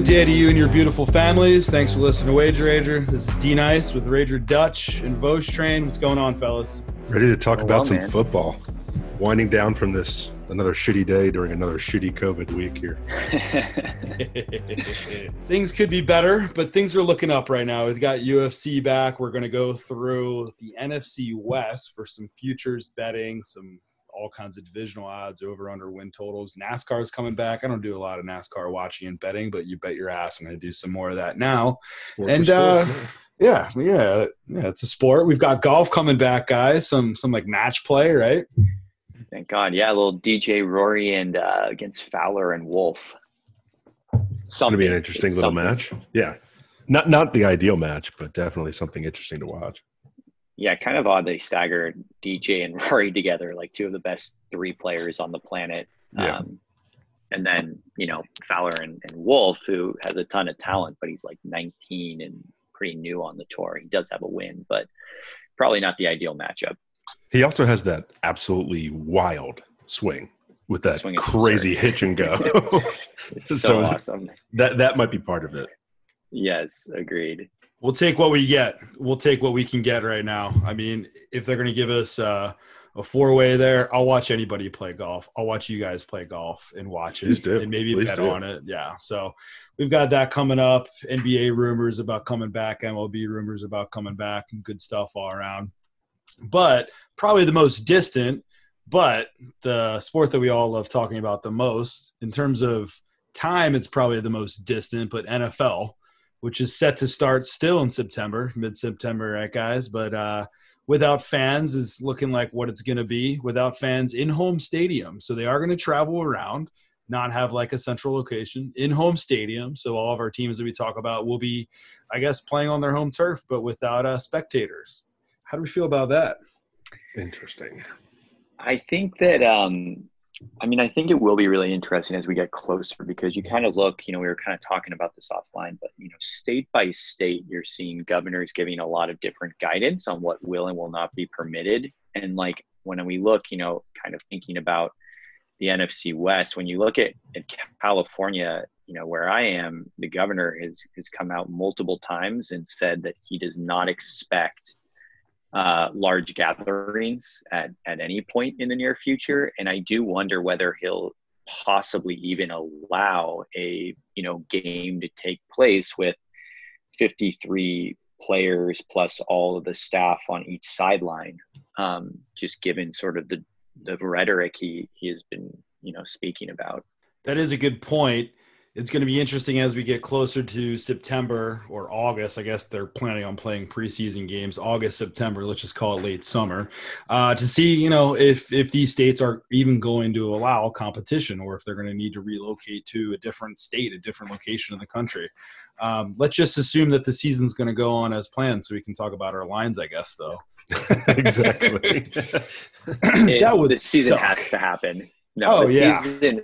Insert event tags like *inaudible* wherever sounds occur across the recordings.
Good day to you and your beautiful families. Thanks for listening to Wager Rager. This is D Nice with Rager Dutch and Vos Train. What's going on, fellas? Ready to talk Oh, about well, some man. football. Winding down from this another shitty day during another shitty COVID week here. *laughs* *laughs* things could be better, but things are looking up right now. We've got UFC back. We're going to go through the NFC West for some futures betting, some all kinds of divisional odds, over under win totals. NASCAR's coming back. I don't do a lot of NASCAR watching and betting, but you bet your ass I'm going to do some more of that now. Sport And, for uh, sports, Yeah, yeah, yeah. It's a sport. We've got golf coming back, guys. Some some like match play, right? Thank God. Yeah, a little DJ Rory and uh, against Fowler and Wolf. It's going to be an interesting little match. Yeah. Not not the ideal match, but definitely something interesting to watch. Yeah, kind of odd they staggered DJ and *laughs* Rory together, like two of the best three players on the planet. Yeah. Um, and then, you know, Fowler and, and Wolf, who has a ton of talent, but he's like 19 and pretty new on the tour. He does have a win, but probably not the ideal matchup. He also has that absolutely wild swing with that Swing crazy absurd. hitch and go. *laughs* It's *laughs* so, So- awesome. that that might be part of it. Yes, agreed. We'll take what we get. We'll take what we can get right now. I mean, if they're going to give us uh, a four way there, I'll watch anybody play golf. I'll watch you guys play golf and watch it do. and maybe Please bet do. on it. Yeah. So we've got that coming up. NBA rumors about coming back, MLB rumors about coming back, and good stuff all around. But probably the most distant, but the sport that we all love talking about the most in terms of time, it's probably the most distant, but NFL which is set to start still in September, mid September, right, guys? But uh, without fans is looking like what it's going to be without fans in home stadium. So they are going to travel around, not have like a central location in home stadium. So all of our teams that we talk about will be, I guess, playing on their home turf, but without uh, spectators. How do we feel about that? Interesting. I think that um I mean I think it will be really interesting as we get closer because you kind of look, you know, we were kind of talking about this offline, but you know, state by state you're seeing governors giving a lot of different guidance on what will and will not be permitted. And like when we look, you know, kind of thinking about the NFC West, when you look at, at California, you know, where I am, the governor has has come out multiple times and said that he does not expect uh, large gatherings at, at any point in the near future. And I do wonder whether he'll possibly even allow a you know game to take place with 53 players plus all of the staff on each sideline. Um, just given sort of the the rhetoric he he has been you know speaking about. That is a good point. It's going to be interesting as we get closer to September or August. I guess they're planning on playing preseason games August, September. Let's just call it late summer uh, to see, you know, if if these states are even going to allow competition or if they're going to need to relocate to a different state, a different location of the country. Um, let's just assume that the season's going to go on as planned, so we can talk about our lines. I guess though. *laughs* exactly. That would the season suck. has to happen. No, Oh, the yeah. season,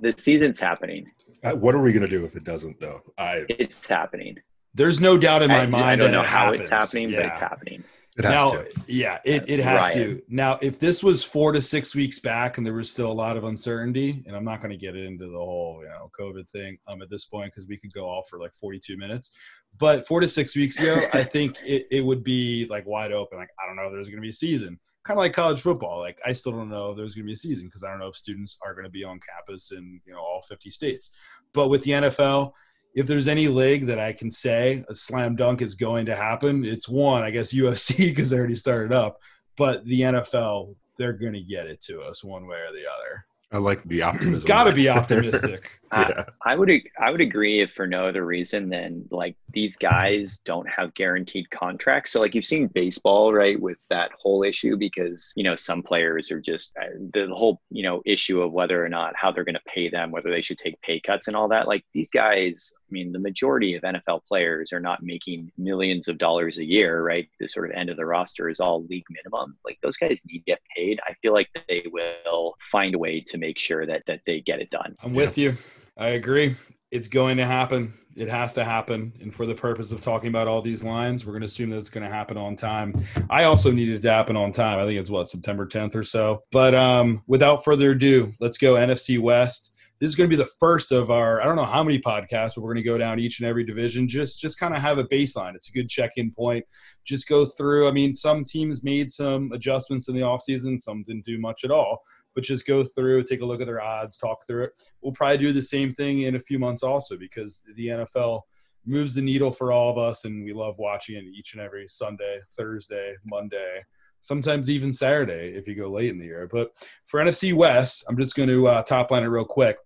the season's happening. Uh, what are we going to do if it doesn't, though? I It's happening. There's no doubt in my I, mind. I don't that know it how it's happening, Yeah. but it's happening. it has now, to. yeah, it, it has Riot. to. Now, if this was four to six weeks back and there was still a lot of uncertainty, and I'm not going to get into the whole you know COVID thing um, at this point because we could go off for like 42 minutes. But four to six weeks ago, I *laughs* think it, it would be like wide open. Like I don't know if there's going to be a season. Kind of like college football. Like I still don't know if there's going to be a season because I don't know if students are going to be on campus in you know all 50 states. But with the NFL, if there's any league that I can say a slam dunk is going to happen, it's one, I guess *laughs* UFC because they already started up, but the NFL, they're going to get it to us one way or the other. I like the optimism. Got to be *laughs* optimistic. Yeah. I would I would agree if for no other reason than like these guys don't have guaranteed contracts. So like you've seen baseball right with that whole issue because you know some players are just uh, the whole you know issue of whether or not how they're going to pay them, whether they should take pay cuts and all that. Like these guys, I mean, the majority of NFL players are not making millions of dollars a year, right? The sort of end of the roster is all league minimum. Like those guys need to get paid. I feel like they will find a way to make sure that that they get it done. I'm with you. I agree. It's going to happen. It has to happen. And for the purpose of talking about all these lines, we're going to assume that it's going to happen on time. I also need it to happen on time. I think it's what, September 10th or so. But um, without further ado, let's go NFC West. this is going to be the first of our I don't know how many podcasts, but we're going to go down each and every division. Just just kind of have a baseline. It's a good check-in point. Just go through. I mean, some teams made some adjustments in the offseason, some didn't do much at all. But just go through, take a look at their odds, talk through it. We'll probably do the same thing in a few months also because the NFL moves the needle for all of us, and we love watching it each and every Sunday, Thursday, Monday sometimes even Saturday if you go late in the year. But for NFC West, I'm just going to uh, top line it real quick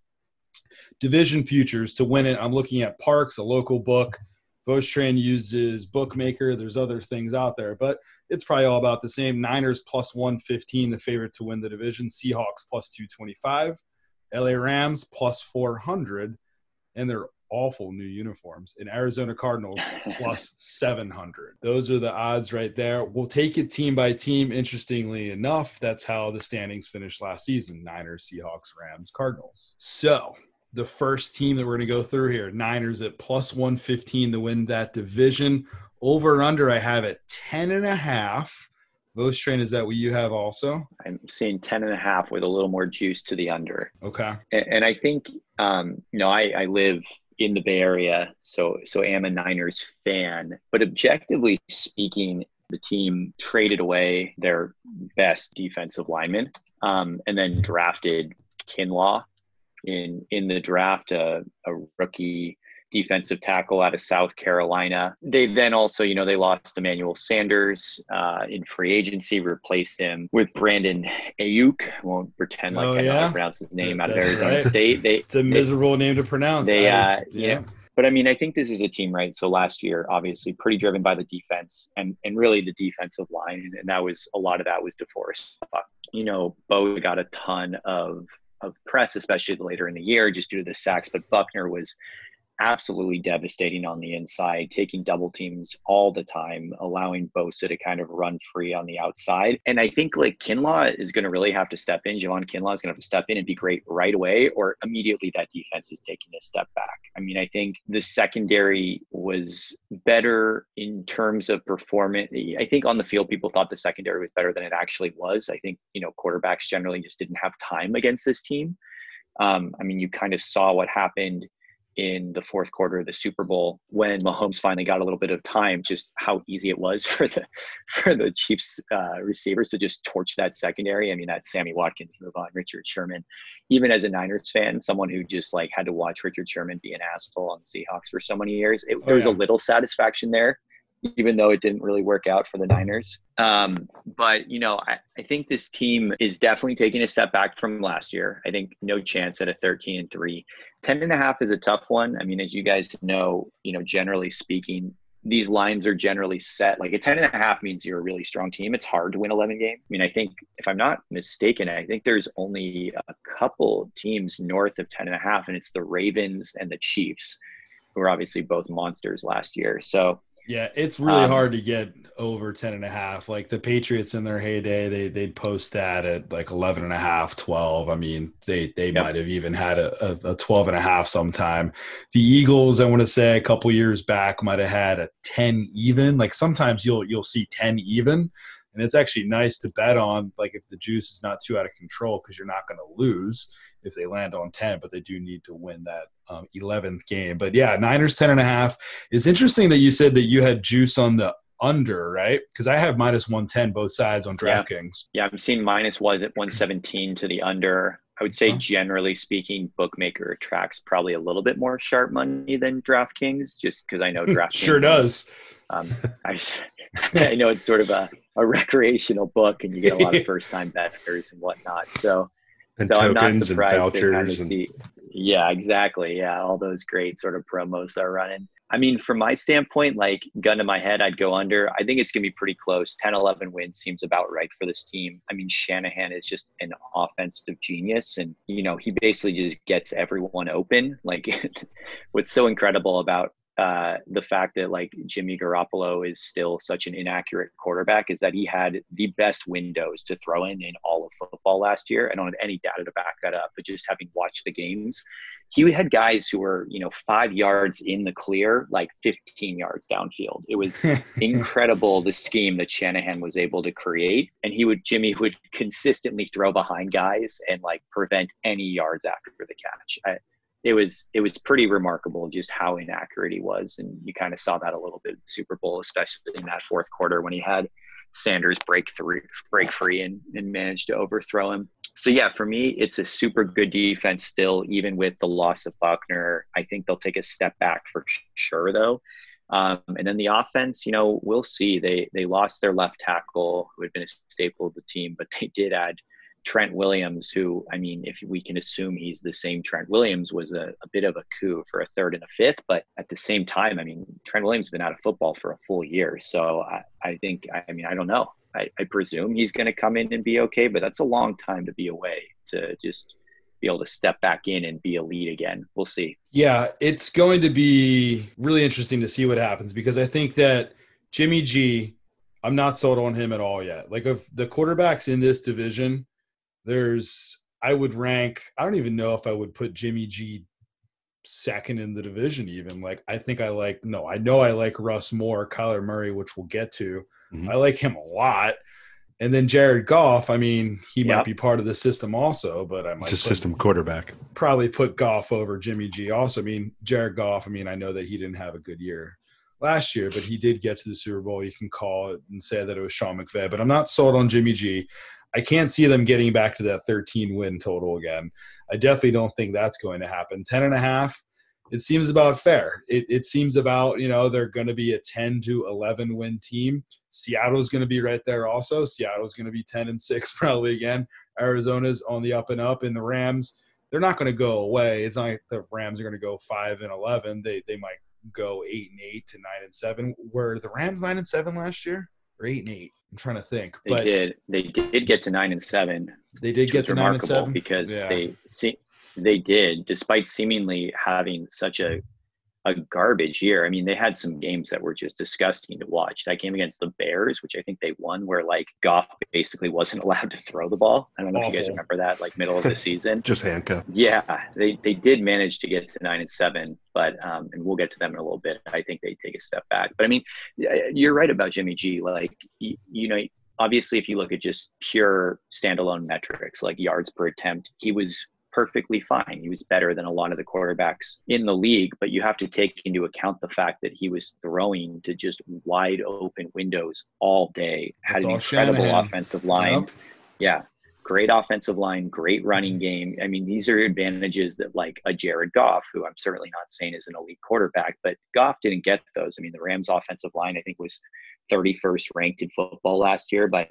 division futures to win it. I'm looking at Parx, a local book. Vostrand uses Bookmaker. There's other things out there, but it's probably all about the same. Niners plus 115, the favorite to win the division. Seahawks plus 225. LA Rams plus 400. And their awful new uniforms. And Arizona Cardinals *laughs* plus 700. Those are the odds right there. We'll take it team by team. Interestingly enough, that's how the standings finished last season Niners, Seahawks, Rams, Cardinals. So the first team that we're going to go through here. Niners at plus 115 to win that division. Over under, I have it 10 and a half. Most train, is that what you have also? I'm seeing 10 and a half with a little more juice to the under. Okay. And, and I think, um, you know, I, I live in the Bay Area, so so I am a Niners fan. But objectively speaking, the team traded away their best defensive lineman um, and then drafted Kinlaw in in the draft, a, a rookie defensive tackle out of South Carolina. They then also, you know, they lost Emmanuel Sanders uh, in free agency, replaced him with Brandon Aiyuk. I won't pretend like oh, I yeah? know how to pronounce his name out of Arizona right. State. They, it's a miserable they, name to pronounce. They, uh, yeah. But I mean, I think this is a team, right? So last year, obviously, pretty driven by the defense and and really the defensive line, and that was a lot of that was DeForest. You know, Bo got a ton of of press, especially later in the year, just due to the sacks. But Buckner was absolutely devastating on the inside, taking double teams all the time, allowing Bosa to kind of run free on the outside. And I think like Kinlaw is going to really have to step in. Javon Kinlaw is going to have to step in and be great right away, or immediately that defense is taking a step back. I mean, I think the secondary was better in terms of performance. I think on the field, people thought the secondary was better than it actually was. I think, you know, quarterbacks generally just didn't have time against this team. Um, I mean, you kind of saw what happened in the fourth quarter of the Super Bowl when Mahomes finally got a little bit of time, just how easy it was *laughs* for the for the Chiefs uh, receivers to just torch that secondary. I mean, that's Sammy Watkins, move on, Richard Sherman. Even as a Niners fan, someone who just like had to watch Richard Sherman be an asshole on the Seahawks for so many years, it, oh, there was yeah. a little satisfaction there even though it didn't really work out for the Niners. Um, but, you know, I, I think this team is definitely taking a step back from last year. I think no chance at a 13 and 3. 10 and a half is a tough one. I mean, as you guys know, you know, generally speaking, these lines are generally set. Like a 10 and a half means you're a really strong team. It's hard to win 11 games. I mean, I think if I'm not mistaken, I think there's only a couple teams north of 10 and a half, and it's the Ravens and the Chiefs, who are obviously both monsters last year. So yeah, it's really um, hard to get over 10 and a half. Like the Patriots in their heyday, they they'd post that at like 11 and a half, 12. I mean, they they yep. might have even had a, a, a 12 and a half sometime. The Eagles, I want to say a couple years back might have had a 10 even. Like sometimes you'll you'll see 10 even. And it's actually nice to bet on like if the juice is not too out of control because you're not going to lose if they land on 10, but they do need to win that um, 11th game. But yeah, Niners 10 and a half. It's interesting that you said that you had juice on the under, right? Because I have minus 110 both sides on DraftKings. Yeah, yeah I'm seeing minus 117 to the under. I would say, huh? generally speaking, bookmaker attracts probably a little bit more sharp money than DraftKings, just because I know *laughs* DraftKings sure does. Um, I, *laughs* I know it's sort of a, a recreational book, and you get a lot of *laughs* first time bettors and whatnot. So and so I'm not surprised to kind of see. Yeah, exactly. Yeah, all those great sort of promos are running. I mean, from my standpoint, like gun to my head, I'd go under. I think it's going to be pretty close. 10 11 wins seems about right for this team. I mean, Shanahan is just an offensive genius. And, you know, he basically just gets everyone open. Like, *laughs* what's so incredible about uh, the fact that like Jimmy Garoppolo is still such an inaccurate quarterback is that he had the best windows to throw in in all of football last year. I don't have any data to back that up, but just having watched the games, he had guys who were you know five yards in the clear, like 15 yards downfield. It was *laughs* incredible the scheme that Shanahan was able to create, and he would Jimmy would consistently throw behind guys and like prevent any yards after the catch. I, it was it was pretty remarkable just how inaccurate he was, and you kind of saw that a little bit in Super Bowl, especially in that fourth quarter when he had Sanders break through, break free, and, and managed to overthrow him. So yeah, for me, it's a super good defense still, even with the loss of Buckner. I think they'll take a step back for sure, though. Um, and then the offense, you know, we'll see. They they lost their left tackle, who had been a staple of the team, but they did add Trent Williams, who, I mean, if we can assume he's the same Trent Williams, was a, a, bit of a coup for a third and a fifth. But at the same time, I mean, Trent Williams has been out of football for a full year. So I, I think, I mean, I don't know. I, I presume he's going to come in and be okay, but that's a long time to be away to just be able to step back in and be a lead again. We'll see. Yeah, it's going to be really interesting to see what happens because I think that Jimmy G, I'm not sold on him at all yet. Like, of the quarterbacks in this division, there's I would rank I don't even know if I would put Jimmy G second in the division even. Like I think I like no, I know I like Russ more, Kyler Murray, which we'll get to. Mm-hmm. I like him a lot. And then Jared Goff, I mean, he yep. might be part of the system also, but I might it's a system quarterback. Probably put Goff over Jimmy G. Also, I mean, Jared Goff, I mean, I know that he didn't have a good year last year, but he did get to the Super Bowl. You can call it and say that it was Sean McVay, but I'm not sold on Jimmy G. I can't see them getting back to that 13 win total again. I definitely don't think that's going to happen. 10 and a half, it seems about fair. It, it seems about, you know, they're going to be a 10 to 11 win team. Seattle's going to be right there also. Seattle's going to be 10 and 6 *laughs* probably again. Arizona's on the up and up. And the Rams, they're not going to go away. It's not like the Rams are going to go 5 and 11. They, they might go 8 and 8 to 9 and 7. Were the Rams 9 and 7 last year? Or 8 and 8? I'm trying to think. They but did. They did get to nine and seven. They did get to nine and seven because yeah. they see they did, despite seemingly having such a a garbage year. I mean, they had some games that were just disgusting to watch. That game against the Bears, which I think they won, where like Goff basically wasn't *laughs* allowed to throw the ball. I don't know Awful. if you guys remember that, like middle of the *laughs* season. just handcuff. Yeah, they they did manage to get to nine and seven, but um, and we'll get to them in a little bit. I think they take a step back. But I mean, you're right about Jimmy G. Like you, you know, obviously, if you look at just pure standalone metrics like yards per attempt, he was perfectly fine. He was better than a lot of the quarterbacks in the league, but you have to take into account the fact that he was throwing to just wide open windows all day, had an incredible Shanahan. offensive line. Yep. Yeah. Great offensive line, great running mm-hmm. game. I mean, these are advantages that, like a Jared Goff, who I'm certainly not saying is an elite quarterback, but Goff didn't get those. I mean, the Rams' offensive line, I think, was 31st ranked in football last year by,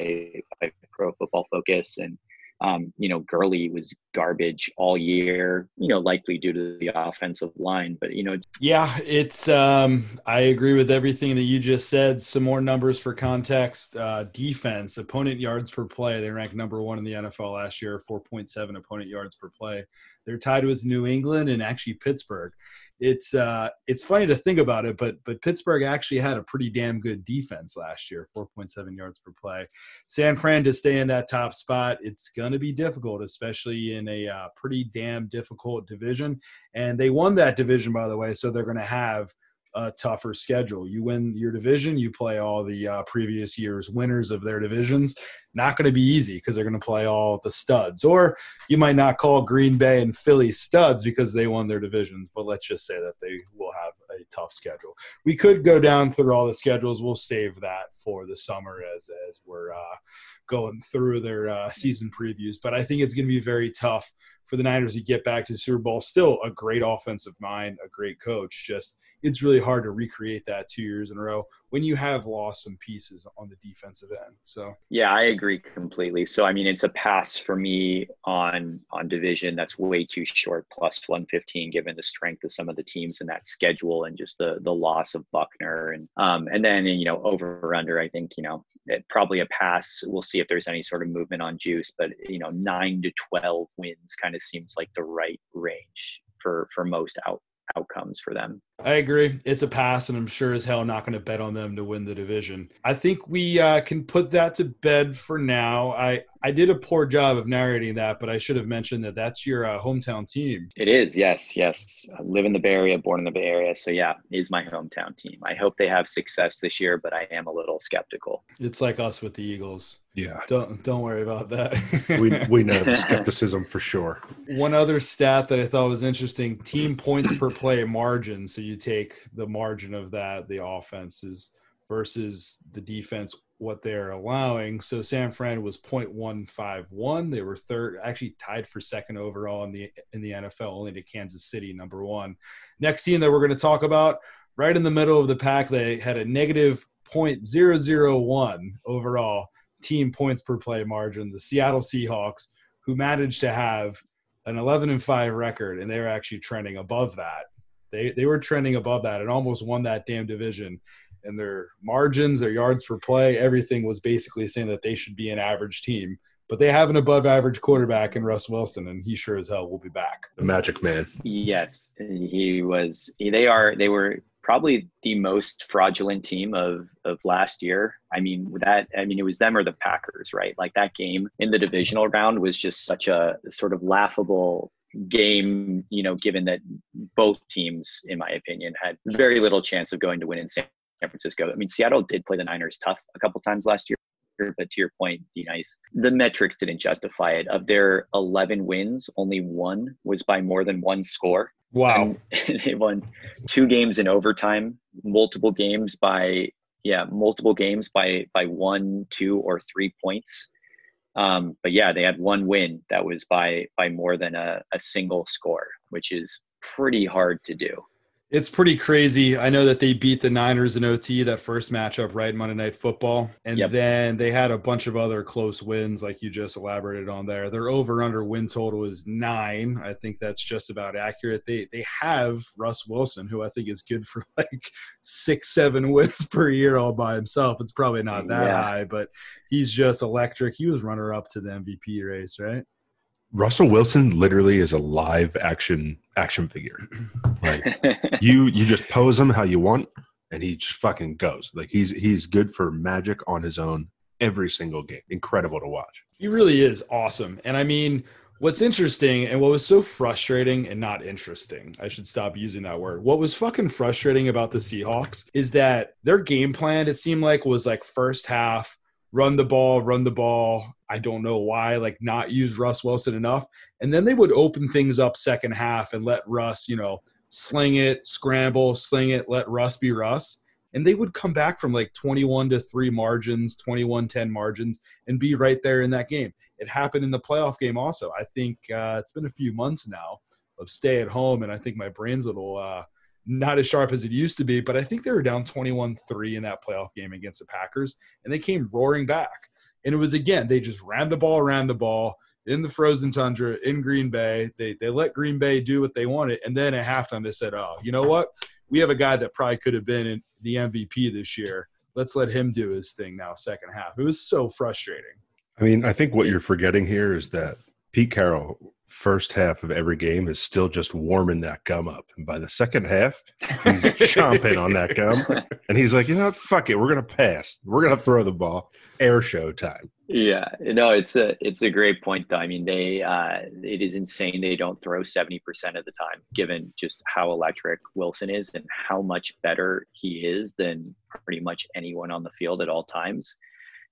by Pro Football Focus, and um, you know, Gurley was garbage all year, you know, likely due to the offensive line. But, you know, yeah, it's, um, I agree with everything that you just said. Some more numbers for context uh, defense, opponent yards per play. They ranked number one in the NFL last year, 4.7 opponent yards per play. They're tied with New England and actually Pittsburgh it's uh, it's funny to think about it, but but Pittsburgh actually had a pretty damn good defense last year, 4.7 yards per play. San Fran to stay in that top spot, it's going to be difficult, especially in a uh, pretty damn difficult division. And they won that division, by the way, so they're going to have a tougher schedule. You win your division, you play all the uh, previous year's winners of their divisions. Not going to be easy because they're going to play all the studs. Or you might not call Green Bay and Philly studs because they won their divisions, but let's just say that they will have a tough schedule. We could go down through all the schedules. We'll save that for the summer as, as we're uh, going through their uh, season previews. But I think it's going to be very tough for the Niners to get back to the Super Bowl. Still a great offensive mind, a great coach. Just it's really hard to recreate that two years in a row when you have lost some pieces on the defensive end. So yeah, I agree completely. So I mean, it's a pass for me on on division. That's way too short. Plus one fifteen, given the strength of some of the teams in that schedule and just the the loss of Buckner and um and then you know over under. I think you know it, probably a pass. We'll see if there's any sort of movement on juice, but you know nine to twelve wins kind of seems like the right range for for most out outcomes for them. I agree. It's a pass, and I'm sure as hell not going to bet on them to win the division. I think we uh, can put that to bed for now. I I did a poor job of narrating that, but I should have mentioned that that's your uh, hometown team. It is, yes, yes. I live in the Bay Area, born in the Bay Area, so yeah, is my hometown team. I hope they have success this year, but I am a little skeptical. It's like us with the Eagles. Yeah. Don't don't worry about that. we we know the *laughs* skepticism for sure. One other stat that I thought was interesting: team points per play margin. So you take the margin of that, the offenses versus the defense, what they're allowing. So San Fran was 0.151. They were third, actually tied for second overall in the in the NFL, only to Kansas City, number one. Next team that we're going to talk about, right in the middle of the pack, they had a negative 0.001 overall team points per play margin, the Seattle Seahawks, who managed to have an 11 and 5 record, and they were actually trending above that. They they were trending above that and almost won that damn division. And their margins, their yards per play, everything was basically saying that they should be an average team. But they have an above average quarterback in Russ Wilson, and he sure as hell will be back. The magic man. Yes, he was. They are. They were probably the most fraudulent team of of last year. I mean that I mean it was them or the Packers, right? Like that game in the divisional round was just such a sort of laughable game, you know, given that both teams in my opinion had very little chance of going to win in San Francisco. I mean Seattle did play the Niners tough a couple times last year, but to your point, be nice. The metrics didn't justify it. Of their 11 wins, only one was by more than one score. Wow. And *laughs* they won two games in overtime, multiple games by yeah, multiple games by by one, two, or three points. Um, but yeah, they had one win that was by by more than a, a single score, which is pretty hard to do it's pretty crazy. I know that they beat the Niners in OT that first matchup, right? Monday Night Football. And yep. then they had a bunch of other close wins, like you just elaborated on there. Their over under win total is nine. I think that's just about accurate. They they have Russ Wilson, who I think is good for *laughs* like six, seven wins per year all by himself. It's probably not that yeah. high, but he's just electric. He was runner up to the MVP race, right? Russell Wilson literally is a live action action figure. Like you you just pose him how you want and he just fucking goes. Like he's he's good for magic on his own every single game. Incredible to watch. He really is awesome. And I mean, what's interesting and what was so frustrating and not interesting, I should stop using that word. What was fucking frustrating about the Seahawks is that their game plan, it seemed like, was like first half, run the ball, run the ball. I don't know why, like not use Russ Wilson enough. And then they would open things up second half and let Russ, you know, sling it, scramble, sling it, let Russ be Russ. And they would come back from like 21 to 3 margins, 21 10 margins, and be right there in that game. It happened in the playoff game also. I think uh, it's been a few months now of stay at home, and I think my brain's a little uh, not as sharp as it used to be, but I think they were down 21 3 in that playoff game against the Packers, and they came roaring back. And it was again, they just ran the ball, ran the ball in the frozen tundra in Green Bay. They, they let Green Bay do what they wanted. And then at halftime, they said, oh, you know what? We have a guy that probably could have been in the MVP this year. Let's let him do his thing now, second half. It was so frustrating. I mean, I think what you're forgetting here is that Pete Carroll first half of every game is still just warming that gum up. And by the second half, he's *laughs* chomping on that gum. And he's like, you know what? Fuck it. We're going to pass. We're going to throw the ball. Air show time. Yeah. No, it's a, it's a great point though. I mean, they, uh, it is insane. They don't throw 70% of the time, given just how electric Wilson is and how much better he is than pretty much anyone on the field at all times.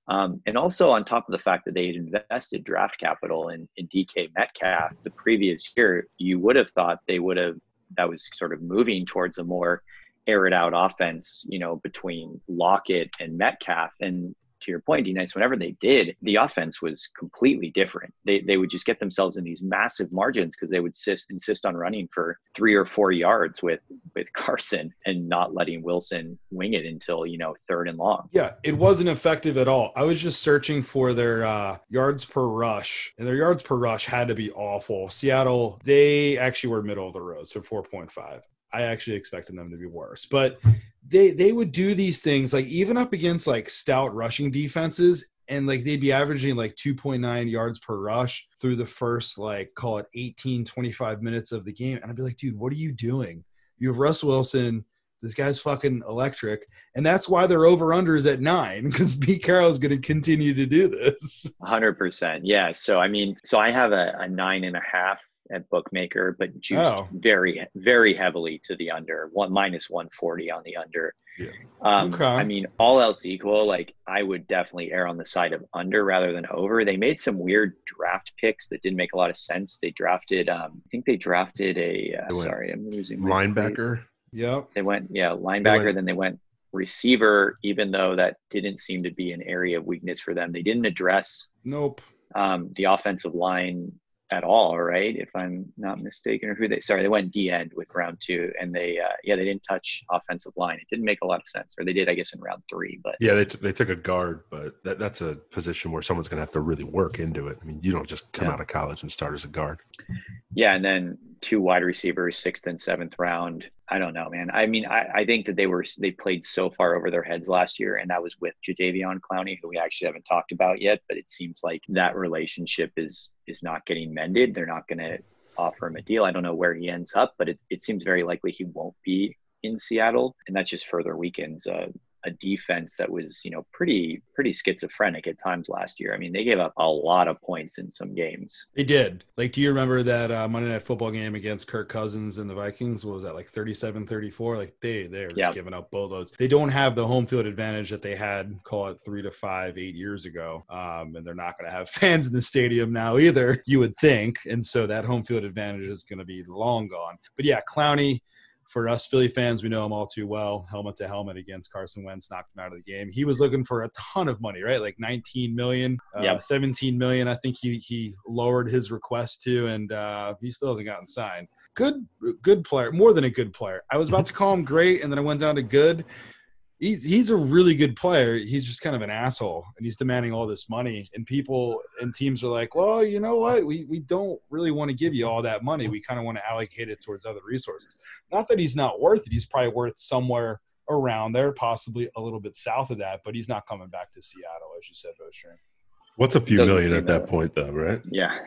Um, and also on top of the fact that they had invested draft capital in, in DK Metcalf the previous year, you would have thought they would have that was sort of moving towards a more air it out offense, you know, between Lockett and Metcalf. And to your point, D nice, whenever they did, the offense was completely different. They, they would just get themselves in these massive margins because they would insist, insist on running for three or four yards with, with *laughs* Carson and not letting Wilson wing it until, you know, third and long. Yeah, it wasn't effective at all. I was just searching for their uh, yards per rush, and their yards per rush had to be awful. Seattle, they actually were middle of the road, so 4.5. I actually expected them to be worse. But they they would do these things like even up against like stout rushing defenses and like they'd be averaging like 2.9 yards per rush through the first like call it 18 25 minutes of the game and i'd be like dude what are you doing You have Russ Wilson. This guy's fucking electric, and that's why their over under is at nine because Pete Carroll is going to continue to do this. Hundred percent, yeah. So I mean, so I have a, a nine and a half at bookmaker, but juiced Oh. very, very heavily to the under. One minus one forty on the under. Yeah. Um, Okay. I mean, all else equal, like I would definitely err on the side of under rather than over. They made some weird draft picks that didn't make a lot of sense. They drafted, um, I think they drafted a. Uh, They sorry, I'm losing my. Linebacker. Yep. They went, yeah, linebacker. went- then they went receiver, even though that didn't seem to be an area of weakness for them. They didn't address Nope. um, the offensive line at all, right? If I'm not mistaken, or who they? Sorry, they went D end with round two, and they, uh, yeah, they didn't touch offensive line. It didn't make a lot of sense, or they did, I guess, in round three. But Yeah, they, t- they took a guard, but that, that's a position where someone's going to have to really work into it. I mean, you don't just come Yeah. out of college and start as a guard. Yeah, and then two wide receivers, sixth and seventh round. I don't know, man. I mean, I, I think that they were they played so far over their heads last year, and that was with Jadeveon Clowney, who we actually haven't talked about yet. But it seems like that relationship is is not getting mended. They're not going to offer him a deal. I don't know where he ends up, but it, it seems very likely he won't be in Seattle, and that just further weakens uh, a defense that was you know pretty pretty schizophrenic at times last year. I mean, they gave up a lot of points in some games. They did. Like, do you remember that uh, Monday Night Football game against Kirk Cousins and the Vikings? What was that, like 37 34? Like, they, they're just giving up boatloads. They don't have the home field advantage that they had, call it three to five, eight years ago. Um, and they're not going to have *laughs* fans in the stadium now either, you would think. And so that home field advantage is going to be long gone. But yeah, Clowney. For us Philly fans, we know him all too well. Helmet to helmet against Carson Wentz, knocked him out of the game. He was looking for a ton of money, right? Like 19 million, uh, Yep. 17 million. I think he he lowered his request to, and uh, he still hasn't gotten signed. Good, good player, more than a good player. I was about to call him great, and then I went down to good. He's he's a really good player. He's just kind of an asshole, and he's demanding all this money. And people and teams are like, "Well, you know what? We we don't really want to give you all that money. We kind of want to allocate it towards other resources." Not that he's not worth it. He's probably worth somewhere around there, possibly a little bit south of that. But he's not coming back to Seattle, as you said, Bostring. What's a few Doesn't million at that that- point, though, right? Yeah.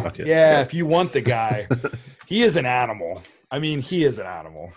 Okay. Yeah, if you want the guy, *laughs* he is an animal. I mean, he is an animal.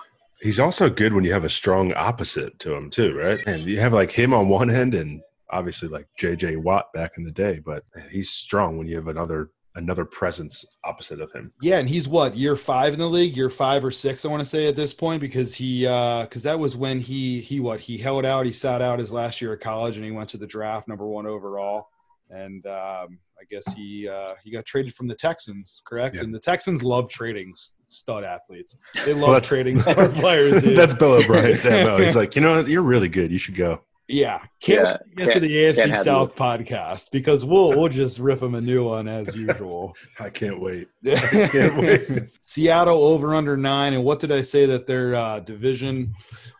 He's also good when you have a strong opposite to him, too, right? And you have like him on one end and obviously like JJ Watt back in the day, but he's strong when you have another another presence opposite of him. Yeah, and he's what year five in the league, year five or six, I want to say at this point, because he uh, because that was when he he what he held out, he sat out his last year of college, and he went to the draft, number one overall, and um, I guess he uh, he got traded from the Texans, correct? Yeah. And the Texans love trading stud athletes. They *laughs* love Well, trading star *laughs* players. Dude. That's Bill O'Brien's *laughs* MO. He's like, you know, what? you're really good. You should go. Yeah, can't Yeah, get to the AFC can't South podcast because we'll we'll just rip him a new one as *laughs* usual. I can't wait. *laughs* I can't wait. Seattle over under nine, and what did I say that their uh, division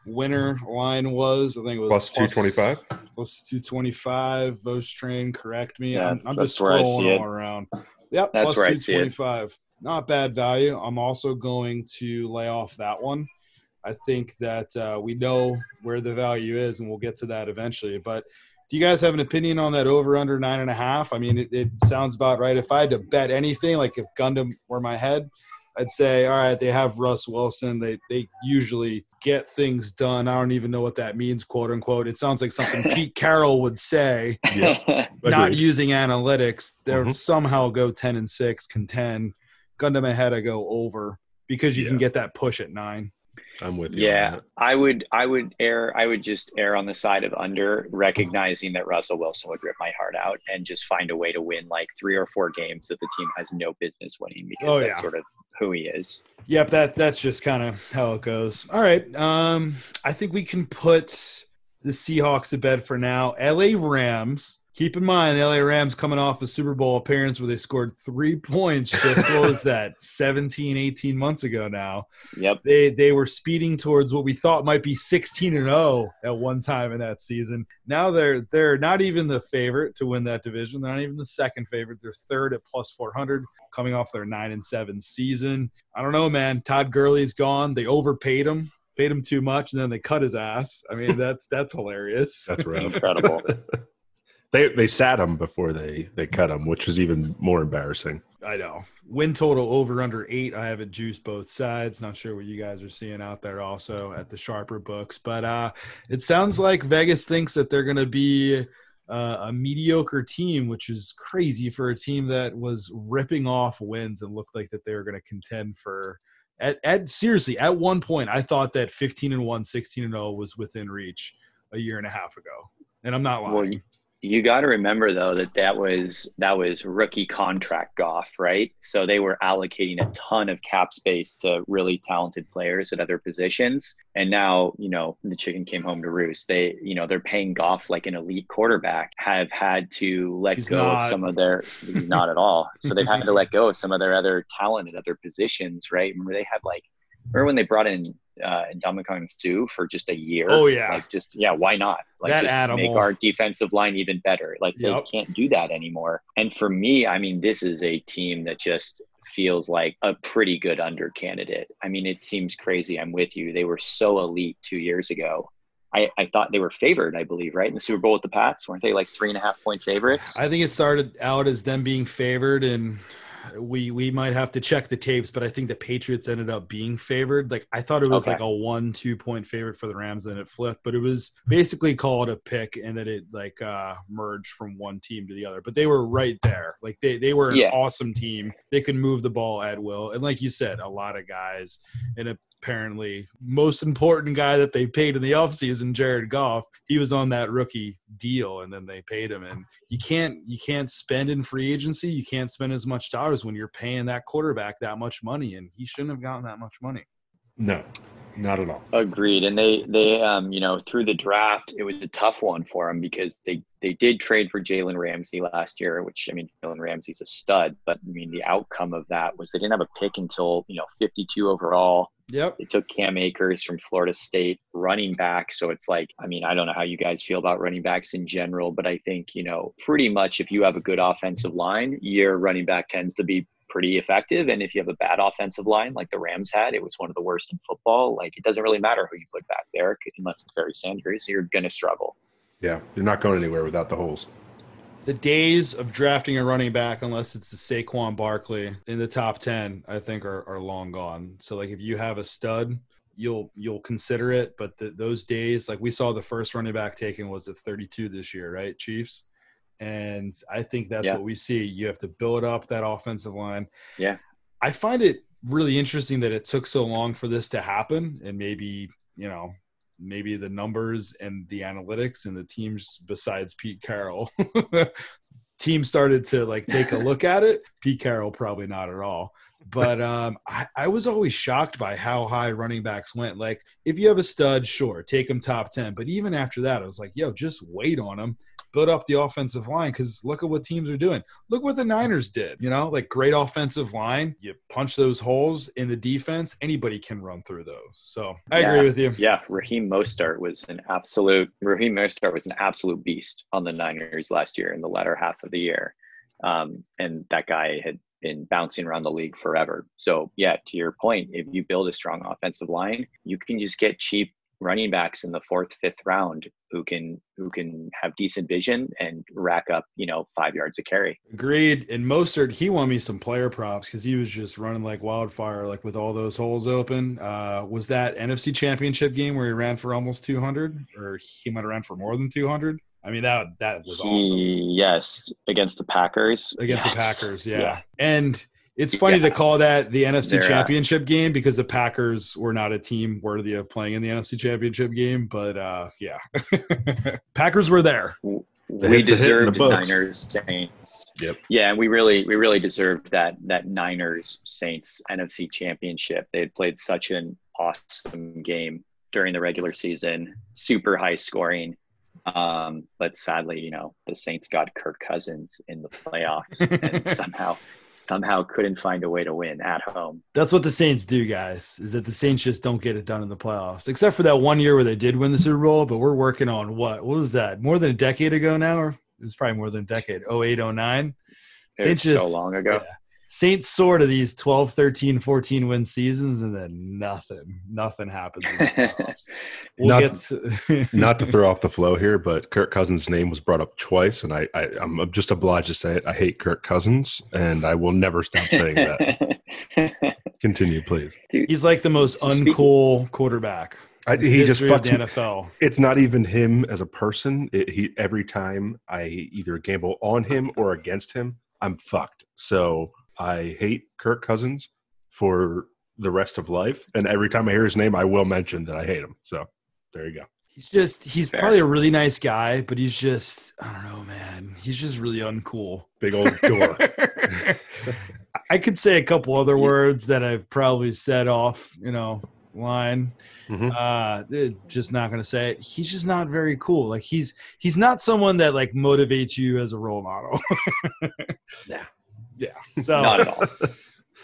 winner line was? I think it was Plus 225. Plus two twenty five. Vost train, correct me. Yeah, I'm, I'm just scrolling all around. Yep, That's plus two twenty five. Not bad value. I'm also going to lay off that one. I think that uh, we know where the value is, and we'll get to that eventually. But do you guys have an opinion on that over under nine and a half? I mean, it, it sounds about right. If I had to bet anything, like if Gundam were my head, I'd say, all right, they have Russ Wilson. They they usually get things done. I don't even know what that means, quote unquote. It sounds like something Pete *laughs* Carroll would say. Yeah. *laughs* Not using analytics, they'll Mhm. somehow go ten and six, contend. Gundam ahead, I go over because you can get that push at nine. I'm with you. yeah. I would I would err I would just err on the side of under, recognizing that Russell Wilson would rip my heart out and just find a way to win like three or four games that the team has no business winning because Oh, that's yeah. sort of who he is. Yep, that that's just kind of how it goes. All right. Um, I think we can put the Seahawks to bed for now. LA Rams. Keep in mind, the LA Rams coming off a Super Bowl appearance where they scored three *laughs* points just what was that 17, 18 months ago now. Yep. They they were speeding towards what we thought might be 16 and 0 at one time in that season. Now they're they're not even the favorite to win that division. They're not even the second favorite. They're third at plus 400 coming off their 9 and 7 season. I don't know, man. Todd Gurley's gone. They overpaid him. Paid him too much and then they cut his ass. I mean, that's that's hilarious. *laughs* That's rough. Incredible. *laughs* They they sat him before they they cut him, which was even more embarrassing. I know. Win total over under eight. I have it juiced both sides. Not sure what you guys are seeing out there also at the sharper books, but uh, it sounds like Vegas thinks that they're going to be uh, a mediocre team, which is crazy for a team that was ripping off wins and looked like that they were going to contend for. At, at seriously, at one point, I thought that 15 and 1, 16 and 0 was within reach a year and a half ago, and I'm not lying. Well, you got to remember though that that was that was rookie contract Goff, right? So they were allocating a ton of cap space to really talented players at other positions, and now you know the chicken came home to roost. They you know they're paying Goff like an elite quarterback. Have had to let He's go not. of some of their not at all. So they've had to let go of some of their other talent at other positions, right? Remember they had like remember when they brought in uh Ndamukong Suh for just a year? Oh, yeah. like just yeah, why not? Like That just animal. make our defensive line even better. Like Yep. they can't do that anymore. And for me, I mean, this is a team that just feels like a pretty good under candidate. I mean, it seems crazy. I'm with you. They were so elite two years ago. I, I thought they were favored, I believe, right? In the Super Bowl with the Pats, weren't they like three and a half point favorites? I think it started out as them being favored, and we we might have to check the tapes, but I think the Patriots ended up being favored. Like I thought it was Okay. like a one two point favorite for the Rams, then it flipped, but it was basically called a pick, and then it like uh merged from one team to the other. But they were right there. Like they they were an Yeah. awesome team. They could move the ball at will, and like you said, a lot of guys and apparently most important guy that they paid in the offseason, Jared Goff, he was on that rookie deal and then they paid him. And you can't you can't spend in free agency, you can't spend as much dollars when you're paying that quarterback that much money. And he shouldn't have gotten that much money. No, not at all. Agreed. And they they um you know through the draft it was a tough one for them because they they did trade for Jalen Ramsey last year, which I mean Jalen Ramsey's a stud, but I mean the outcome of that was they didn't have a pick until you know 52 overall. Yep. They took Cam Akers from Florida State, running back. So it's like, I mean, I don't know how you guys feel about running backs in general, but I think, you know, pretty much if you have a good offensive line, your running back tends to be pretty effective. And if you have a bad offensive line like the Rams had, it was one of the worst in football. Like it doesn't really matter who you put back there unless it's Barry Sanders, you're going to struggle. Yeah, you're not going anywhere without the holes. The days of drafting a running back, unless it's a Saquon Barkley in the top ten, I think are, are long gone. So like if you have a stud, you'll you'll consider it. But the, those days, like we saw the first running back taken was at 32 this year, right? Chiefs. And I think that's Yeah. what we see. You have to build up that offensive line. Yeah. I find it really interesting that it took so long for this to happen. And maybe, you know, maybe the numbers and the analytics and the teams besides Pete Carroll *laughs* team started to like take a look at it. Pete Carroll probably not at all. But um, I, I was always shocked by how high running backs went. Like, if you have a stud, sure, take him top 10. But even after that, I was like, yo, just wait on him, build up the offensive line because look at what teams are doing. Look what the Niners did. You know, like great offensive line. You punch those holes in the defense, anybody can run through those. So I Yeah. agree with you. Yeah, Raheem Mostert was an absolute Raheem Mostert was an absolute beast on the Niners last year in the latter half of the year, um, and that guy had been bouncing around the league forever. So yeah, to your point, if you build a strong offensive line, you can just get cheap running backs in the fourth, fifth round who can who can have decent vision and rack up you know five yards of carry. Agreed. And Mostert, he won me some player props because he was just running like wildfire, like with all those holes open. Uh, was that NFC Championship game where he ran for almost 200, or he might have ran for more than 200? I mean that that was awesome yes, against the Packers. against Yes. the Packers. Yeah, Yeah. and it's funny Yeah. to call that the NFC They're, uh, Championship game because the Packers were not a team worthy of playing in the NFC Championship game. But uh, yeah, *laughs* Packers were there. we a hit in the. Niners Saints. Yep. Yeah, and we really we really deserved that that Niners Saints NFC Championship. They had played such an awesome game during the regular season, super high scoring. Um, but sadly, you know, the Saints got Kirk Cousins in the playoffs and *laughs* somehow somehow couldn't find a way to win at home. That's what the Saints do, guys. Is that the Saints just don't get it done in the playoffs, except for that one year where they did win the Super Bowl. But we're working on what? What was that? More than a decade ago now, or it was probably more than a decade. 08, 09. It was so long ago. yeah. Saints sort of these 12, 13, 14 win seasons, and then nothing, nothing happens. In the playoffs. *laughs* We'll Not- to- *laughs* Not to throw *laughs* off the flow here, but Kirk Cousins' name was brought up twice, and I, I I'm just obliged to say it. I hate Kirk Cousins, and I will never stop saying that. Continue, please. Dude, He's like the most Speaking- uncool quarterback. I, he just history fucks the me. NFL. It's not even him as a person. It, he every time I either gamble on him or against him, I'm fucked. So I hate Kirk Cousins for the rest of life, and every time I hear his name, I will mention that I hate him. So there you go. He's just he's Fair. probably a really nice guy, but he's just I don't know, man. He's just really uncool. Big old door. *laughs* I could say a couple other words that I've probably said off, you know, line. Mhm. Uh just not gonna say it. He's just not very cool. Like he's he's not someone that like motivates you as a role model. *laughs* Yeah. Yeah. *laughs* So not at all.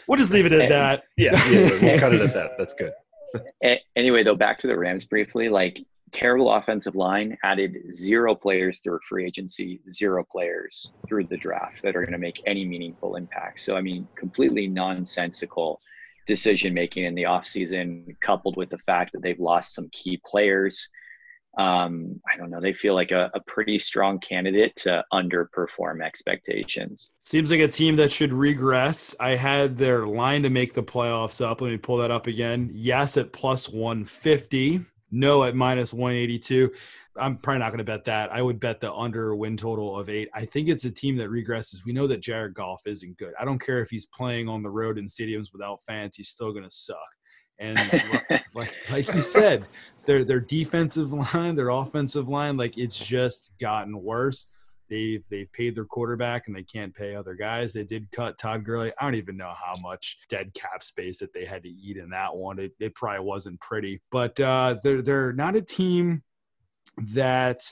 we'll just leave it at that. yeah, yeah, we'll *laughs* cut it at that. That's good. Anyway, though, back to the Rams briefly. Like terrible offensive line added zero players through free agency, zero players through the draft that are going to make any meaningful impact. So, I mean, completely nonsensical decision making in the offseason, coupled with the fact that they've lost some key players. Um, I don't know. They feel like a, a pretty strong candidate to underperform expectations. Seems like a team that should regress. I had their line to make the playoffs up. Let me pull that up again. Yes, at plus 150. No, at minus 182. I'm probably not going to bet that. I would bet the under win total of eight. I think it's a team that regresses. We know that Jared Goff isn't good. I don't care if he's playing on the road in stadiums without fans, he's still going to suck. And *laughs* like like you said, their their defensive line, their offensive line, like it's just gotten worse. They've they've paid their quarterback and they can't pay other guys. They did cut Todd Gurley. I don't even know how much dead cap space that they had to eat in that one. It, it probably wasn't pretty, but uh, they're they're not a team that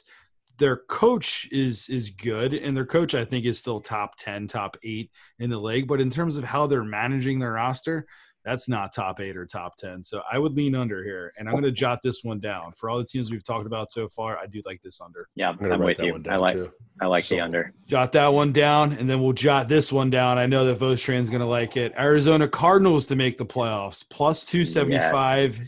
their coach is is good and their coach I think is still top 10 top 8 in the league but in terms of how they're managing their roster that's not top 8 or top 10 so I would lean under here and I'm going to jot this one down for all the teams we've talked about so far I do like this under Yeah, I'm gonna I'm write with that you. one I down like too. I like the under. jot that one down and then we'll jot this one down I know that Vostran's going to like it Arizona Cardinals to make the playoffs plus 275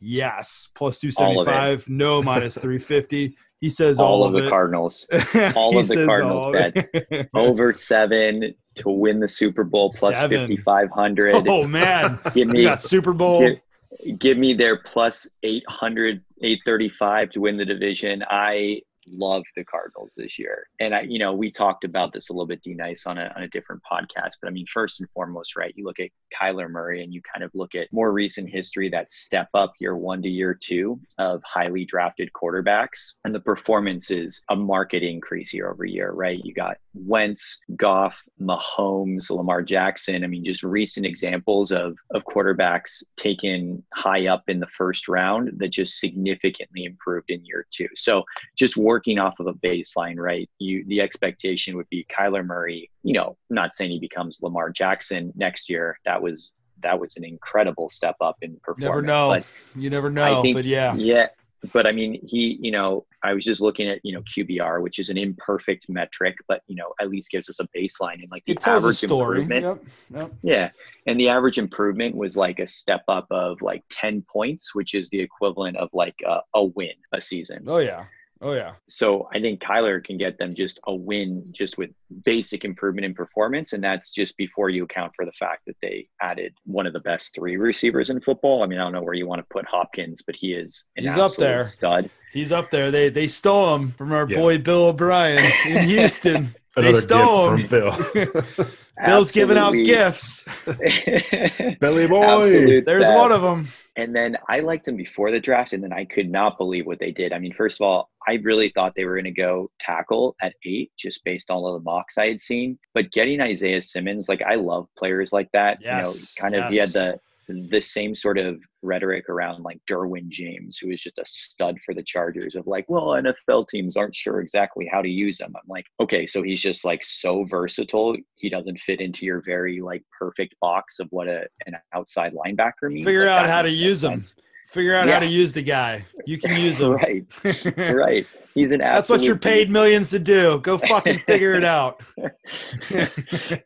yes, plus All of it. 275 no minus 350 he says All, all, of the it. Cardinals. *laughs* All of the Cardinals all of *laughs* over seven to win the Super Bowl plus Seven. 5,500. oh man, give me, got Super Bowl. give, give me their plus 800, 835 to win the division. I love the Cardinals this year. And I, you know, we talked about this a little bit, D Nice, on a, on a different podcast. But I mean, first and foremost, right, you look at Kyler Murray and you kind of look at more recent history, that step up year one to year two of highly drafted quarterbacks. And the performance is a market increase year over year, right? You got Wentz, Goff, Mahomes, Lamar Jackson. I mean, just recent examples of, of quarterbacks taken high up in the first round that just significantly improved in year two. So just working off of a baseline, right? You the expectation would be Kyler Murray, you know, I'm not saying he becomes Lamar Jackson next year. That was that was an incredible step up in performance. Never know. But you never know, think- but yeah. yeah, but I mean, he, you know, I was just looking at, you know, QBR, which is an imperfect metric, but you know, at least gives us a baseline and like the It tells a average story. improvement. Yep. Yep. Yeah, and the average improvement was like a step up of like ten points, which is the equivalent of like a, a win a season. Oh yeah. Oh yeah. So I think Kyler can get them just a win just with basic improvement in performance. And that's just before you account for the fact that they added one of the best three receivers in football. I mean, I don't know where you want to put Hopkins, but he is an He's up there. stud. He's up there. They they stole him from our Yeah. boy Bill O'Brien in *laughs* Houston. they stole him. from Bill. *laughs* Bill's giving out gifts. *laughs* Belly boy. Absolute There's best. one of them. And then I liked them before the draft, and then I could not believe what they did. I mean, first of all, I really thought they were going to go tackle at eight, just based on all the mocks I had seen. But getting Isaiah Simmons, like I love players like that. Yes, you know, kind of he had the the same sort of rhetoric around like Derwin James, who is just a stud for the Chargers of like, well, NFL teams aren't sure exactly how to use him. I'm like, okay, so he's just like so versatile. He doesn't fit into your very like perfect box of what a, an outside linebacker means. Figure Like, out how to use him. Figure out Yeah. how to use the guy. You can use him. *laughs* right, *laughs* right. He's an absolute. That's what you're paid beast. millions to do. Go *laughs* fucking figure it out.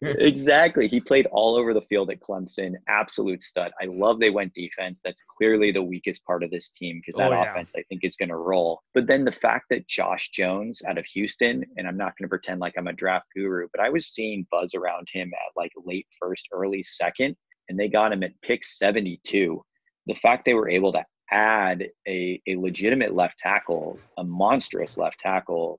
exactly. He played all over the field at Clemson. Absolute stud. I love they went defense. That's clearly the weakest part of this team because that Oh, yeah. offense, I think, is going to roll. But then the fact that Josh Jones out of Houston, and I'm not going to pretend like I'm a draft guru, but I was seeing buzz around him at like late first, early second, and they got him at pick 72. The fact they were able to add a, a legitimate left tackle, a monstrous left tackle,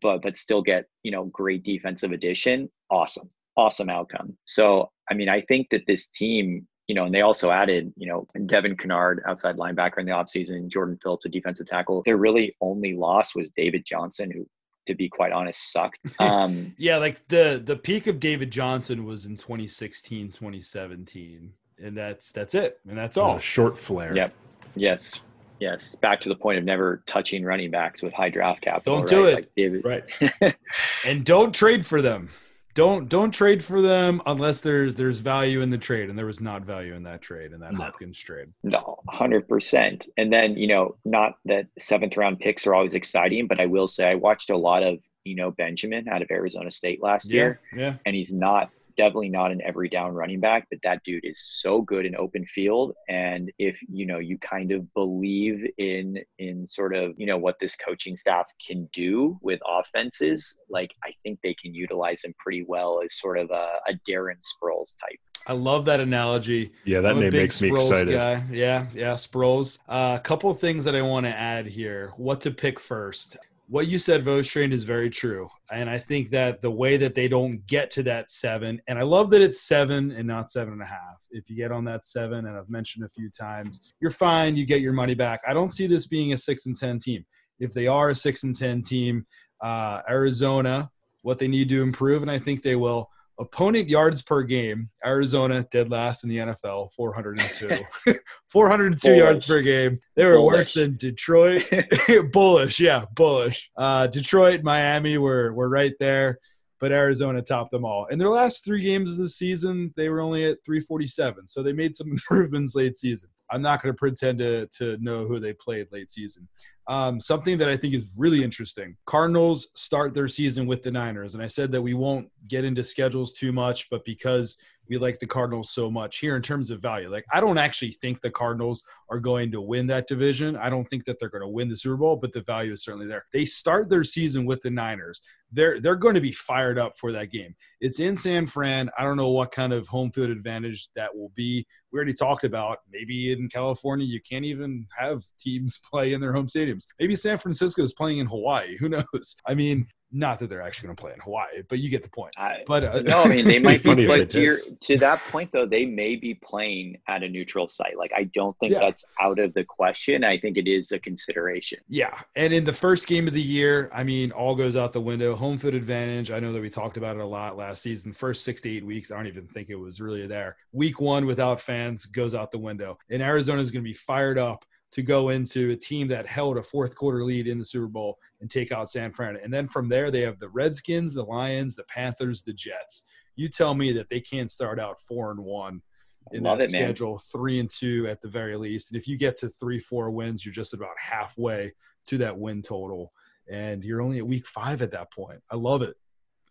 but but still get you know great defensive addition awesome awesome outcome. So i mean i think that this team you know and they also added you know devin kennard outside linebacker in the offseason jordan phillips a defensive tackle. Their really only loss was david johnson who to be quite honest sucked. *laughs* Um yeah, like the the peak of David Johnson was in 2016, 2017. And that's that's it. And that's It was all. a short flare. yep yes yes back to the point of never touching running backs with high draft capital Don't do right? it. like Right. *laughs* And don't trade for them. Don't don't trade for them unless there's there's value in the trade. And there was not value in that trade in that No. Hopkins trade. No, hundred percent. And then you know, not that seventh round picks are always exciting, but I will say I watched a lot of you know Benjamin out of Arizona State last Yeah, year, yeah. and he's not definitely not an every down running back, but that dude is so good in open field. And if you know you kind of believe in in sort of you know what this coaching staff can do with offenses, like I think they can utilize him pretty well as sort of a, a Darren Sproles type. I love that analogy. Yeah, that name big makes me excited. Guy. Yeah, yeah, Sproles. Uh, a couple things that I want to add here. What to pick first? What you said, Vostrain, is very true, and I think that the way that they don't get to that seven, and I love that it's seven and not seven and a half. If you get on that seven, and I've mentioned a few times, you're fine. You get your money back. I don't see this being a six and ten team. If they are a six and ten team, uh, Arizona, what they need to improve, and I think they will. Opponent yards per game, Arizona dead last in the NFL, 402. *laughs* 402 yards per game. They were worse than Detroit. *laughs* *laughs* bullish, yeah, bullish. Uh, Detroit, Miami were were right there, but Arizona topped them all. In their last three games of the season, they were only at 347. So they made some improvements late season. I'm not going to pretend to to know who they played late season. Um, something that I think is really interesting. Cardinals start their season with the Niners, and I said that we won't get into schedules too much, but because we like the Cardinals so much here in terms of value, like I don't actually think the Cardinals are going to win that division. I don't think that they're going to win the Super Bowl, but the value is certainly there. They start their season with the Niners. They're they're going to be fired up for that game. It's in San Fran. I don't know what kind of home field advantage that will be. We already talked about maybe in California you can't even have teams *laughs* play in their home stadiums. Maybe San Francisco is playing in Hawaii. Who knows? I mean, not that they're actually going to play in Hawaii, but you get the point. I, But uh, no, I mean they *laughs* might funny be, but to, your, to that point though, they may be playing at a neutral site. Like I don't think Yeah. that's out of the question. I think it is a consideration. Yeah, and in the first game of the year, I mean, all goes out the window. Home field advantage. I know that we talked about it a lot last season. First six to eight weeks, I don't even think it was really there. Week one without fans goes out the window, and Arizona is going to be fired up to go into a team that held a fourth quarter lead in the Super Bowl and take out San Fran. And then from there, they have the Redskins, the Lions, the Panthers, the Jets. You tell me that they can't start out four and one in Love that it, schedule, three and two at the very least. And if you get to three, four wins, you're just about halfway to that win total. And you're only at week five at that point. I love it.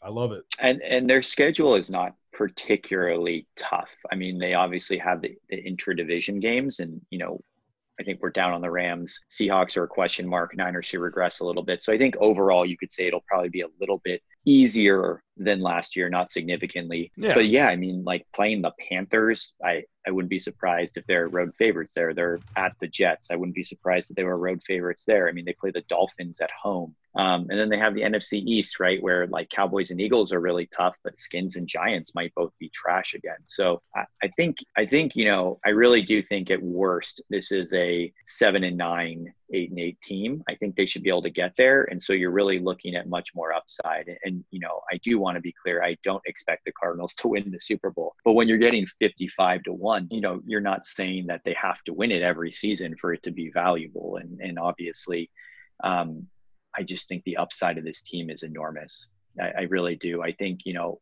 I love it. And and their schedule is not particularly tough. I mean, they obviously have the, the intra division games, and you know, I think we're down on the Rams. Seahawks are a question mark. Niners should regress a little bit. So I think overall, you could say it'll probably be a little bit easier than last year, not significantly. Yeah. But yeah, I mean, like playing the Panthers, I I wouldn't be surprised if they're road favorites there. They're at the Jets. I wouldn't be surprised if they were road favorites there. I mean, they play the Dolphins at home. Um, and then they have the NFC East, right, where like Cowboys and Eagles are really tough, but Skins and Giants might both be trash again. So I, I think, I think, you know, I really do think at worst this is a seven and nine, eight and eight team. I think they should be able to get there, and so you're really looking at much more upside. And you know, I do want to be clear, I don't expect the Cardinals *laughs* to win the Super Bowl, but when you're getting 55 to one, you know, you're not saying that they have to win it every season for it to be valuable. And and obviously. Um, I just think the upside of this team is enormous. I, I really do. I think, you know,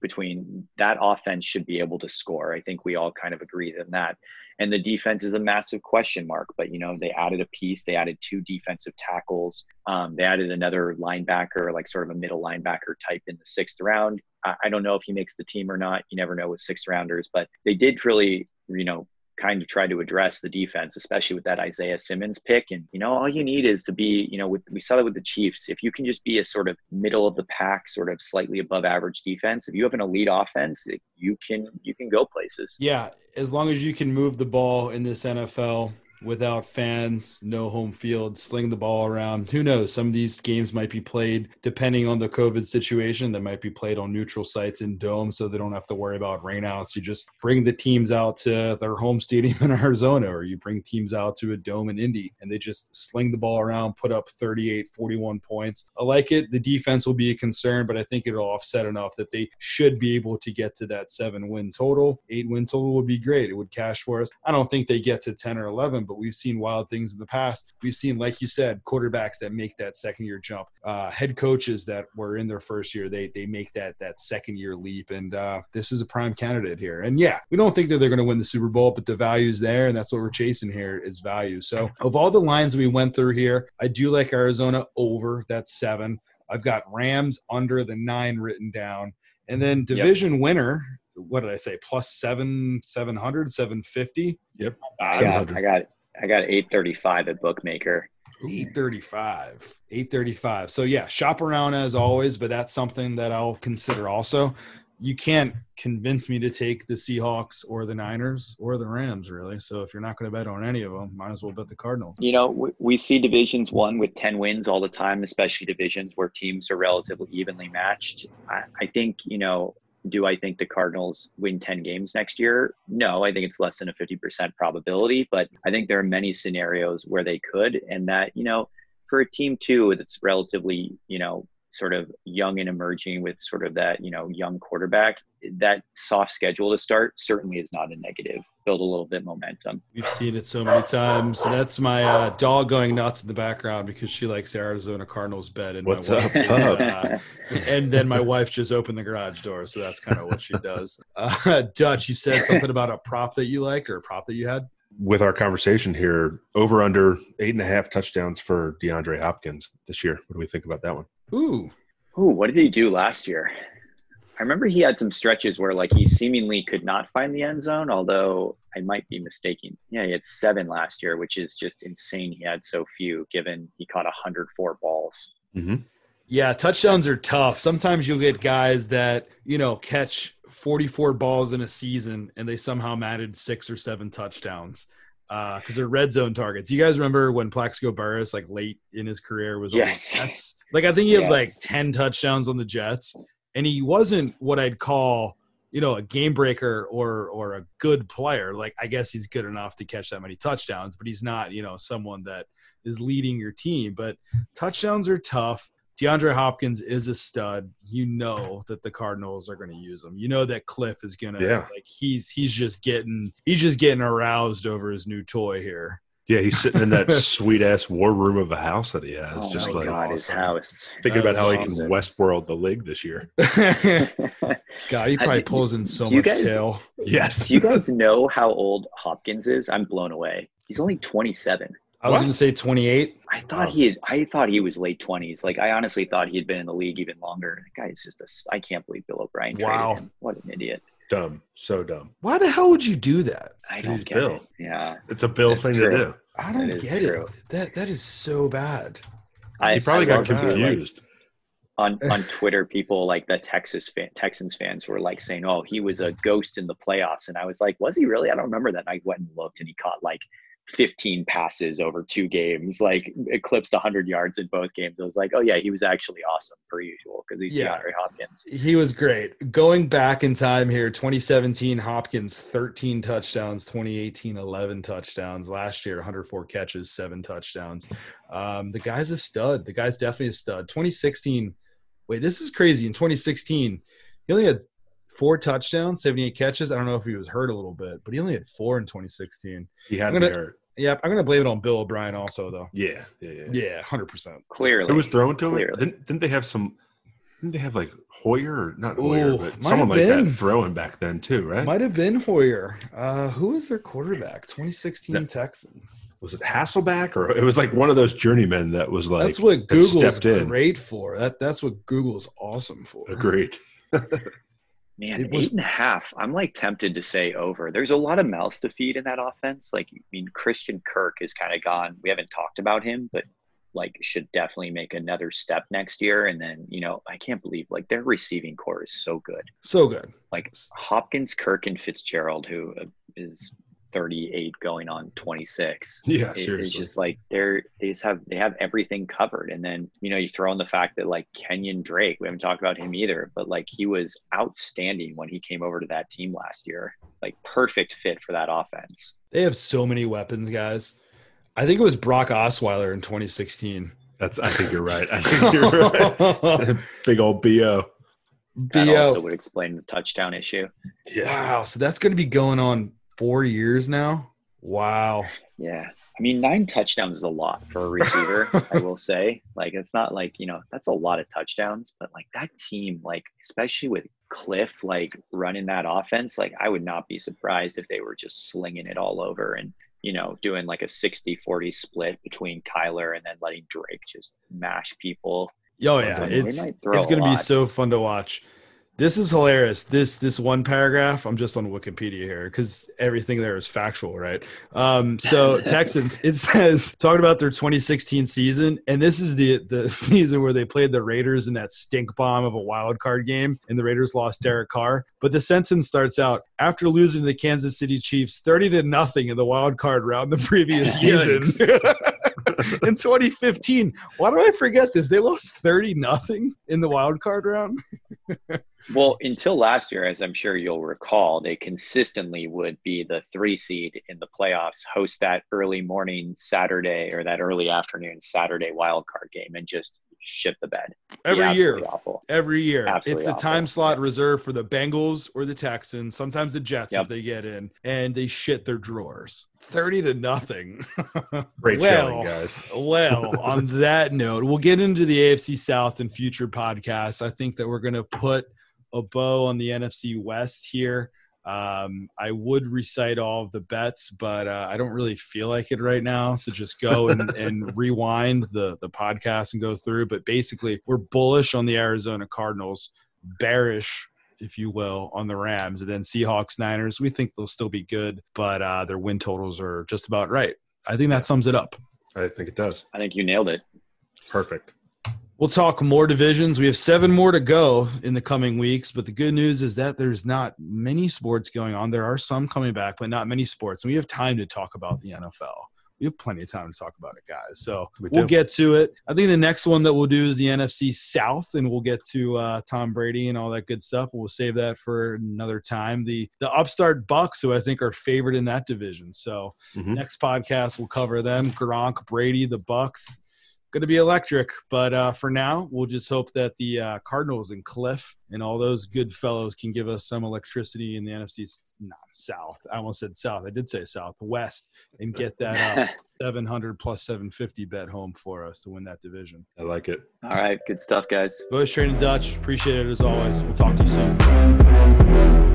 between that offense should be able to score. I think we all kind of agree on that. And the defense is a massive question mark. But you know, they added a piece. They added two defensive tackles. Um, they added another linebacker, like sort of a middle linebacker type in the sixth round. I, I don't know if he makes the team or not. You never know with sixth rounders, but they did really, you know, kind of try to address the defense, especially with that Isaiah Simmons pick. And, you know, all you need is to be, you know, with, we saw that with the Chiefs. If you can just be a sort of middle of the pack, sort of slightly above average defense, if you have an elite offense, you can, you can go places. Yeah. As long as you can move the ball in this NFL, without fans, no home field, sling the ball around. Who knows? Some of these games might be played depending on the COVID situation. That might be played on neutral sites in domes, so they don't have to worry about rainouts. You just bring the teams out to their home stadium *laughs* in Arizona, or you bring teams out to a dome in Indy, and they just sling the ball around, put up 38, 41 points. I like it. The defense will be a concern, but I think it'll offset enough that they should be able to get to that seven win total. Eight win total would be great. It would cash for us. I don't think they get to 10 or 11, but but we've seen wild things in the past. We've seen, like you said, quarterbacks that make that second year jump, uh, head coaches that were in their first year, they they make that that second year leap, and uh, this is a prime candidate here. And yeah, we don't think that they're going to win the Super Bowl, but the value is there, and that's what we're chasing here is value. So of all the lines we went through here, I do like Arizona over that seven. I've got Rams under the nine written down. And then division yep. winner, what did I say? Plus seven, 700, 750. Yep. I got, I got I got 835 at bookmaker. 835 835 so yeah shop around as always but that's something that i'll consider also. You can't convince me to take the seahawks or the niners or the rams really. So if you're not going to bet on any of them might as well bet the cardinals. You know we, we see divisions won with 10 wins all the time especially divisions where teams are relatively evenly matched. I, I think you know do I think the Cardinals win 10 games next year? No, I think it's less than a 50% probability, but I think there are many scenarios where they could. And that, you know, for a team too that's relatively, you know, sort of young and emerging with sort of that, you know, young quarterback, that soft schedule to start certainly is not a negative. Build a little bit momentum. We've seen it so many times. That's my uh, dog going nuts in the background because she likes Arizona Cardinals bed And What's my up? Is, *laughs* uh, and then my wife just opened the garage door, so that's kind of what she does. Uh, *laughs* Dutch, you said something about a prop that you like or a prop that you had with our conversation here, over under eight and a half touchdowns for DeAndre Hopkins this year. What do we think about that one? Ooh. Ooh, what did he do last year? I remember he had some stretches where like he seemingly could not find the end zone, although I might be mistaken. Yeah, he had seven last year, which is just insane. He had so few given he caught 104 balls. Mm-hmm. Yeah, touchdowns are tough. Sometimes you'll get guys that, you know, catch 44 balls in a season and they somehow managed six or seven touchdowns because uh, they're red zone targets. You guys remember when Plaxico Burress, like late in his career, was yes. on the Jets? Like I think he had yes. like ten touchdowns on the Jets, and he wasn't what I'd call you know a game breaker or or a good player. Like I guess he's good enough to catch that many touchdowns, but he's not you know someone that is leading your team. But touchdowns are tough. DeAndre Hopkins is a stud. You know that the Cardinals are going to use him. You know that Cliff is going to yeah. like he's he's just getting he's just getting aroused over his new toy here. Yeah, he's sitting in that *laughs* sweet ass war room of a house that he has. Oh just my like God, awesome. his house. Thinking about how awesome. he can Westworld the league this year. *laughs* God, he probably pulls in so much guys, tail. Yes. Do you guys know how old Hopkins is? I'm blown away. He's only 27. I was going to say 28. I thought he had, I thought he was late 20s. Like I honestly thought he had been in the league even longer. That guy's just a I can't believe Bill O'Brien wow. him. What an idiot. Dumb. So dumb. Why the hell would you do that? I don't get Bill. it. Yeah. It's a Bill It's thing true. to do. I don't get true. it. That that is so bad. I He probably I got love to do, like, confused. on on *laughs* Twitter, people like the Texas fan, Texans fans were like saying, "Oh, he was a ghost in the playoffs," and I was like, "Was he really?" I don't remember that. And I went and looked, and he caught like 15 passes over two games, like eclipsed 100 yards in both games. I was like, "Oh yeah, he was actually awesome per usual because he's Yeah. DeAndre Hopkins." He was great. Going back in time here, 2017 Hopkins 13 touchdowns, 2018 11 touchdowns. Last year 104 catches, 7 touchdowns. Um, the guy's a stud. The guy's definitely a stud. 2016 Wait, this is crazy. In 2016, he only had four touchdowns, 78 catches. I don't know if he was hurt a little bit, but he only had 4 in 2016. He had I'm to gonna- be hurt. Yep, I'm going to blame it on Bill O'Brien also though. Yeah, yeah, yeah. Yeah, 100%. Clearly, It was thrown to him. Didn't, didn't they have some Didn't they have like Hoyer or not Hoyer, Ooh, but someone like been. that throwing back then too, right? Might have been Hoyer. Uh, who was their quarterback? 2016 No. Texans. was it Hasselbeck or it was like one of those journeymen that was like that's what that Google's stepped in. great for. That that's what Google's awesome for. Agreed. *laughs* Man, It was- eight and a half. I'm like tempted to say over. There's a lot of mouths to feed in that offense. Like, I mean, Christian Kirk is kind of gone. We haven't talked about him, but like should definitely make another step next year. And then, you know, I can't believe like their receiving corps is so good. So good. Like Hopkins, Kirk, and Fitzgerald, who uh, is 38 going on 26. Yeah, It- it's just like they're they just have they have everything covered and then you know you throw in the fact that like kenyan drake we haven't talked about him either but like he was outstanding when he came over to that team last year like perfect fit for that offense They have so many weapons, guys. I think it was Brock Osweiler in 2016. That's I think you're right. I think you're right. *laughs* Big old BO. that also BO. would explain the touchdown issue Yeah. Wow. So that's going to be going on four years now. Wow. yeah i mean nine touchdowns is a lot for a receiver *laughs* i will say like it's not like you know that's a lot of touchdowns but like that team like especially with cliff like running that offense like i would not be surprised if they were just slinging it all over and you know doing like a 60 40 split between kyler and then letting drake just mash people Oh yeah, like, it's it's going to be so fun to watch. This is hilarious. This this one paragraph. I'm just on Wikipedia here because everything there is factual, right? Um, so *laughs* Texans. It says talking about their 2016 season, and this is the the *laughs* season where they played the Raiders in that stink bomb of a wild card game, and the Raiders lost Derek Carr. But the sentence starts out after losing to the Kansas City Chiefs 30 to nothing in the wild card round the previous *laughs* season. *laughs* in 2015. Why do I forget this? They lost 30 nothing in the wild card round. *laughs* well until last year as i'm sure you'll recall they consistently would be the three seed in the playoffs host that early morning saturday or that early afternoon saturday wild card game and just shit the bed Be Every year. absolutely awful Every year. Absolutely it's the awful. time slot Yeah. reserved for the Bengals or the Texans, sometimes the Jets Yep. if they get in, and they shit their drawers. 30 to nothing. *laughs* Great Well, showing, guys. well, on *laughs* that note, we'll get into the AFC South in future podcasts. I think that we're going to put a bow on the NFC West here. Um, I would recite all of the bets, but uh, I don't really feel like it right now. So just go and, and *laughs* rewind the the podcast and go through. But basically, we're bullish on the Arizona Cardinals, bearish, if you will, on the Rams, and then Seahawks Niners. We think they'll still be good, but uh, their win totals are just about right. I think that sums it up. I think it does. i think you nailed it Perfect. We'll talk more divisions. We have seven more to go in the coming weeks, but the good news is that there's not many sports going on. There are some coming back, but not many sports. And we have time to talk about the NFL. We have plenty of time to talk about it, guys. So We we'll get to it. I think the next one that we'll do is the NFC South, and we'll get to uh, Tom Brady and all that good stuff. We'll save that for another time. The the upstart Bucs, who I think are favored in that division. So Mhm. next podcast we'll cover them. Gronk, Brady, the Bucs. Going to be electric, but uh, for now, we'll just hope that the uh, Cardinals and Cliff and all those good fellows can give us some electricity in the NFC s- no, South. I almost said South. I did say South, West, and get that up *laughs* 700 plus 750 bet home for us to win that division. I like it. all right good stuff guys Boys Trading Dutch, appreciate it as always. We'll talk to you soon.